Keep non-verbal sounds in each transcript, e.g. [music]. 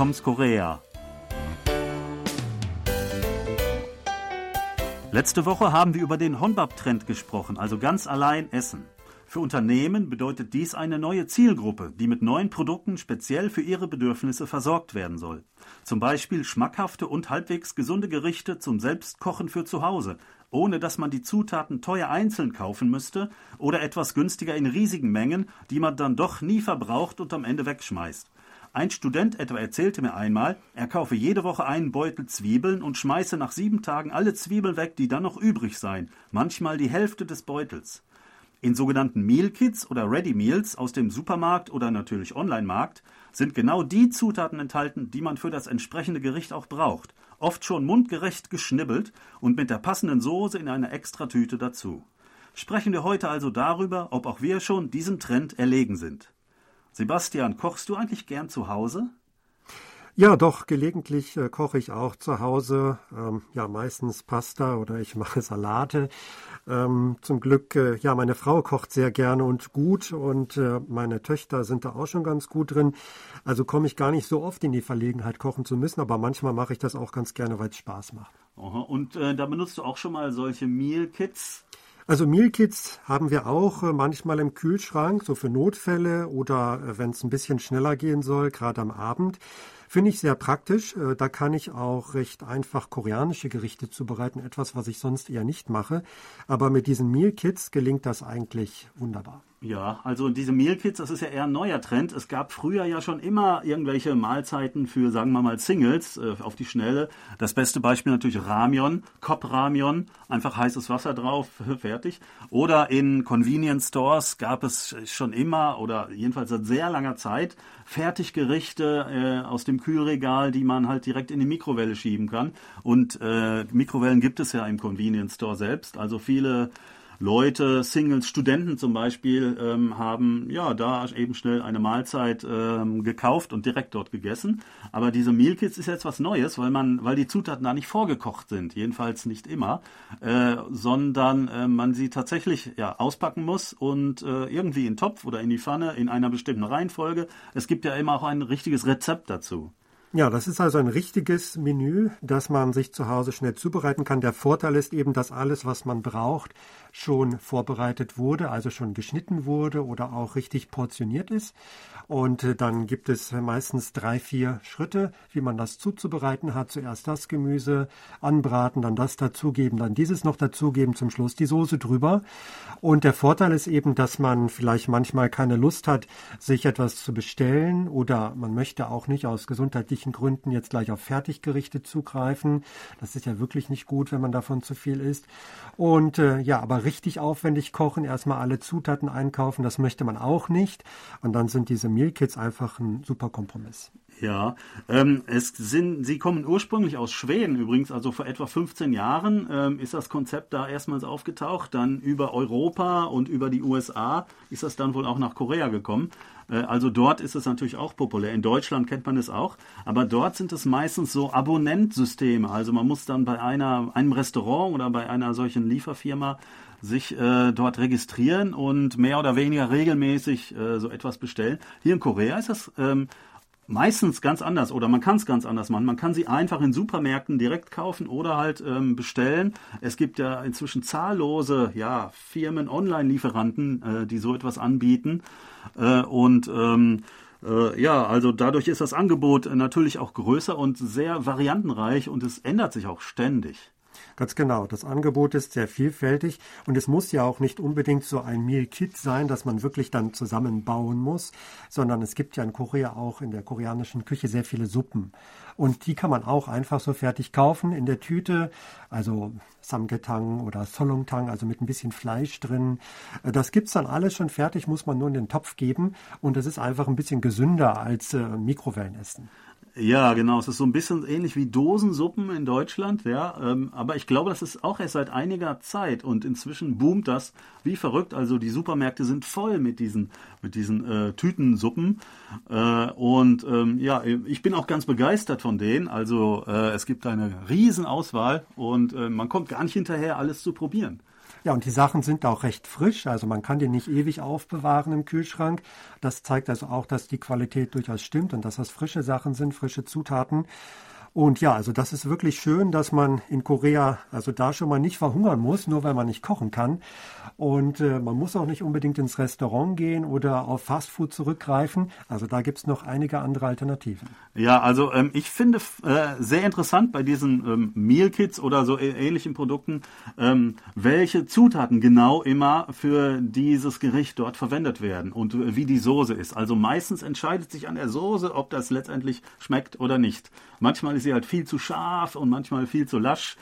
Toms Korea. Letzte Woche haben wir über den Honbab-Trend gesprochen, also ganz allein essen. Für Unternehmen bedeutet dies eine neue Zielgruppe, die mit neuen Produkten speziell für ihre Bedürfnisse versorgt werden soll. Zum Beispiel schmackhafte und halbwegs gesunde Gerichte zum Selbstkochen für zu Hause, ohne dass man die Zutaten teuer einzeln kaufen müsste oder etwas günstiger in riesigen Mengen, die man dann doch nie verbraucht und am Ende wegschmeißt. Ein Student etwa erzählte mir einmal, er kaufe jede Woche einen Beutel Zwiebeln und schmeiße nach sieben Tagen alle Zwiebeln weg, die dann noch übrig seien, manchmal die Hälfte des Beutels. In sogenannten Meal Kits oder Ready Meals aus dem Supermarkt oder natürlich Online-Markt sind genau die Zutaten enthalten, die man für das entsprechende Gericht auch braucht, oft schon mundgerecht geschnibbelt und mit der passenden Soße in einer Extratüte dazu. Sprechen wir heute also darüber, ob auch wir schon diesem Trend erlegen sind. Sebastian, kochst du eigentlich gern zu Hause? Ja, doch, gelegentlich äh, koche ich auch zu Hause. Ähm, ja, meistens Pasta oder ich [laughs] mache Salate. Ähm, zum Glück, äh, ja, meine Frau kocht sehr gerne und gut und äh, meine Töchter sind da auch schon ganz gut drin. Also komme ich gar nicht so oft in die Verlegenheit, kochen zu müssen, aber manchmal mache ich das auch ganz gerne, weil es Spaß macht. Aha. Und äh, da benutzt du auch schon mal solche Meal Kits? Also Meal Kits haben wir auch äh, manchmal im Kühlschrank, so für Notfälle oder äh, wenn es ein bisschen schneller gehen soll, gerade am Abend. Finde ich sehr praktisch. Äh, da kann ich auch recht einfach koreanische Gerichte zubereiten, etwas, was ich sonst eher nicht mache. Aber mit diesen Meal Kits gelingt das eigentlich wunderbar. Ja, also diese Meal Kits, das ist ja eher ein neuer Trend. Es gab früher ja schon immer irgendwelche Mahlzeiten für, sagen wir mal, Singles äh, auf die Schnelle. Das beste Beispiel natürlich Ramion, Kop Ramion, einfach heißes Wasser drauf, [laughs] fertig. Oder in Convenience Stores gab es schon immer oder jedenfalls seit sehr langer Zeit Fertiggerichte äh, aus dem Kühlregal, die man halt direkt in die Mikrowelle schieben kann. Und äh, Mikrowellen gibt es ja im Convenience Store selbst. Also viele Leute, Singles, Studenten zum Beispiel, ähm, haben ja da eben schnell eine Mahlzeit ähm, gekauft und direkt dort gegessen. Aber diese Meal Kits ist jetzt was Neues, weil man, weil die Zutaten da nicht vorgekocht sind, jedenfalls nicht immer, äh, sondern äh, man sie tatsächlich ja auspacken muss und äh, irgendwie in den Topf oder in die Pfanne in einer bestimmten Reihenfolge. Es gibt ja immer auch ein richtiges Rezept dazu. Ja, das ist also ein richtiges Menü, das man sich zu Hause schnell zubereiten kann. Der Vorteil ist eben, dass alles, was man braucht, schon vorbereitet wurde, also schon geschnitten wurde oder auch richtig portioniert ist. Und äh, dann gibt es meistens drei, vier Schritte, wie man das zuzubereiten hat. Zuerst das Gemüse anbraten, dann das dazugeben, dann dieses noch dazugeben, zum Schluss die Soße drüber. Und der Vorteil ist eben, dass man vielleicht manchmal keine Lust hat, sich etwas zu bestellen oder man möchte auch nicht aus gesundheitlichen Gründen jetzt gleich auf Fertiggerichte zugreifen. Das ist ja wirklich nicht gut, wenn man davon zu viel isst. Und äh, ja, aber richtig aufwendig kochen, erstmal alle Zutaten einkaufen, das möchte man auch nicht. Und dann sind diese Meal Kits einfach ein super Kompromiss. Ja, ähm, es sind, sie kommen ursprünglich aus Schweden übrigens, also vor etwa 15 Jahren ähm, ist das Konzept da erstmals aufgetaucht, dann über Europa und über die USA ist das dann wohl auch nach Korea gekommen. Äh, also dort ist es natürlich auch populär. In Deutschland kennt man es auch, aber dort sind es meistens so Abonnentsysteme. Also man muss dann bei einer, einem Restaurant oder bei einer solchen Lieferfirma sich äh, dort registrieren und mehr oder weniger regelmäßig äh, so etwas bestellen. Hier in Korea ist das ähm, meistens ganz anders oder man kann es ganz anders machen. Man kann sie einfach in Supermärkten direkt kaufen oder halt ähm, bestellen. Es gibt ja inzwischen zahllose ja, Firmen, Online-Lieferanten, äh, die so etwas anbieten. Äh, und ähm, äh, ja, also dadurch ist das Angebot natürlich auch größer und sehr variantenreich und es ändert sich auch ständig. Ganz genau. Das Angebot ist sehr vielfältig und es muss ja auch nicht unbedingt so ein Meal Kit sein, dass man wirklich dann zusammenbauen muss, sondern es gibt ja in Korea auch in der koreanischen Küche sehr viele Suppen und die kann man auch einfach so fertig kaufen in der Tüte, also Samgetang oder Solongtang, also mit ein bisschen Fleisch drin. Das gibt's dann alles schon fertig, muss man nur in den Topf geben und es ist einfach ein bisschen gesünder als äh, Mikrowellenessen. Ja, genau. Es ist so ein bisschen ähnlich wie Dosensuppen in Deutschland, ja. Ähm, aber ich glaube, das ist auch erst seit einiger Zeit und inzwischen boomt das wie verrückt. Also die Supermärkte sind voll mit diesen, mit diesen äh, Tütensuppen. Äh, und ähm, ja, ich bin auch ganz begeistert von denen. Also äh, es gibt eine riesen Auswahl und äh, man kommt gar nicht hinterher, alles zu probieren. Ja, und die Sachen sind auch recht frisch, also man kann die nicht ewig aufbewahren im Kühlschrank. Das zeigt also auch, dass die Qualität durchaus stimmt und dass das frische Sachen sind, frische Zutaten. Und ja, also das ist wirklich schön, dass man in Korea also da schon mal nicht verhungern muss, nur weil man nicht kochen kann. Und äh, man muss auch nicht unbedingt ins Restaurant gehen oder auf Fastfood zurückgreifen. Also da gibt's noch einige andere Alternativen. Ja, also ähm, ich finde äh, sehr interessant bei diesen ähm, Meal Kits oder so ähnlichen Produkten, ähm, welche Zutaten genau immer für dieses Gericht dort verwendet werden und äh, wie die Soße ist. Also meistens entscheidet sich an der Soße, ob das letztendlich schmeckt oder nicht. Manchmal ist sie halt viel zu scharf und manchmal viel zu lasch.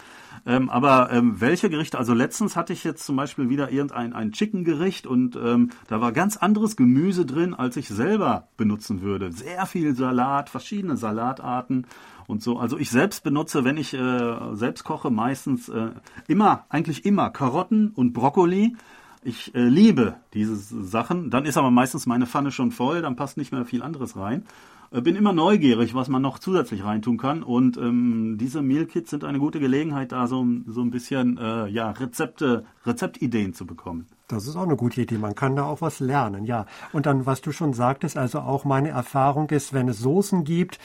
Ähm, aber ähm, welche Gerichte? Also letztens hatte ich jetzt zum Beispiel wieder irgendein ein Chicken-Gericht und ähm, da war ganz anderes Gemüse drin, als ich selber benutzen würde. Sehr viel Salat, verschiedene Salatarten und so. Also ich selbst benutze, wenn ich äh, selbst koche, meistens äh, immer, eigentlich immer Karotten und Brokkoli. Ich äh, liebe diese Sachen. Dann ist aber meistens meine Pfanne schon voll, dann passt nicht mehr viel anderes rein. Äh, bin immer neugierig, was man noch zusätzlich reintun kann. Und ähm, diese Meal Kits sind eine gute Gelegenheit, da so, so ein bisschen äh, ja, Rezepte, Rezeptideen zu bekommen. Das ist auch eine gute Idee. Man kann da auch was lernen, ja. Und dann, was du schon sagtest, also auch meine Erfahrung ist, wenn es Soßen gibt,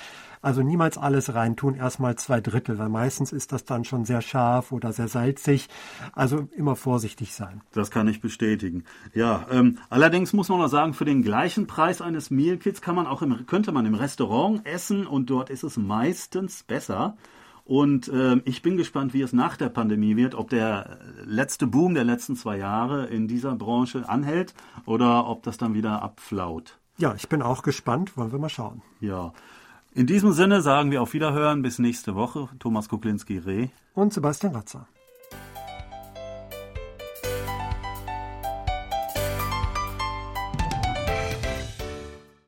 also niemals alles reintun, erstmal zwei Drittel, weil meistens ist das dann schon sehr scharf oder sehr salzig. Also immer vorsichtig sein. Das kann ich bestätigen. Ja, ähm, allerdings muss man noch sagen, für den gleichen Preis eines Meal Kits kann man auch im, könnte man im Restaurant essen und dort ist es meistens besser. Und äh, ich bin gespannt, wie es nach der Pandemie wird, ob der letzte Boom der letzten zwei Jahre in dieser Branche anhält oder ob das dann wieder abflaut. Ja, ich bin auch gespannt. Wollen wir mal schauen. Ja. In diesem Sinne sagen wir auf Wiederhören bis nächste Woche. Thomas Kuklinski-Reh und Sebastian Ratzer.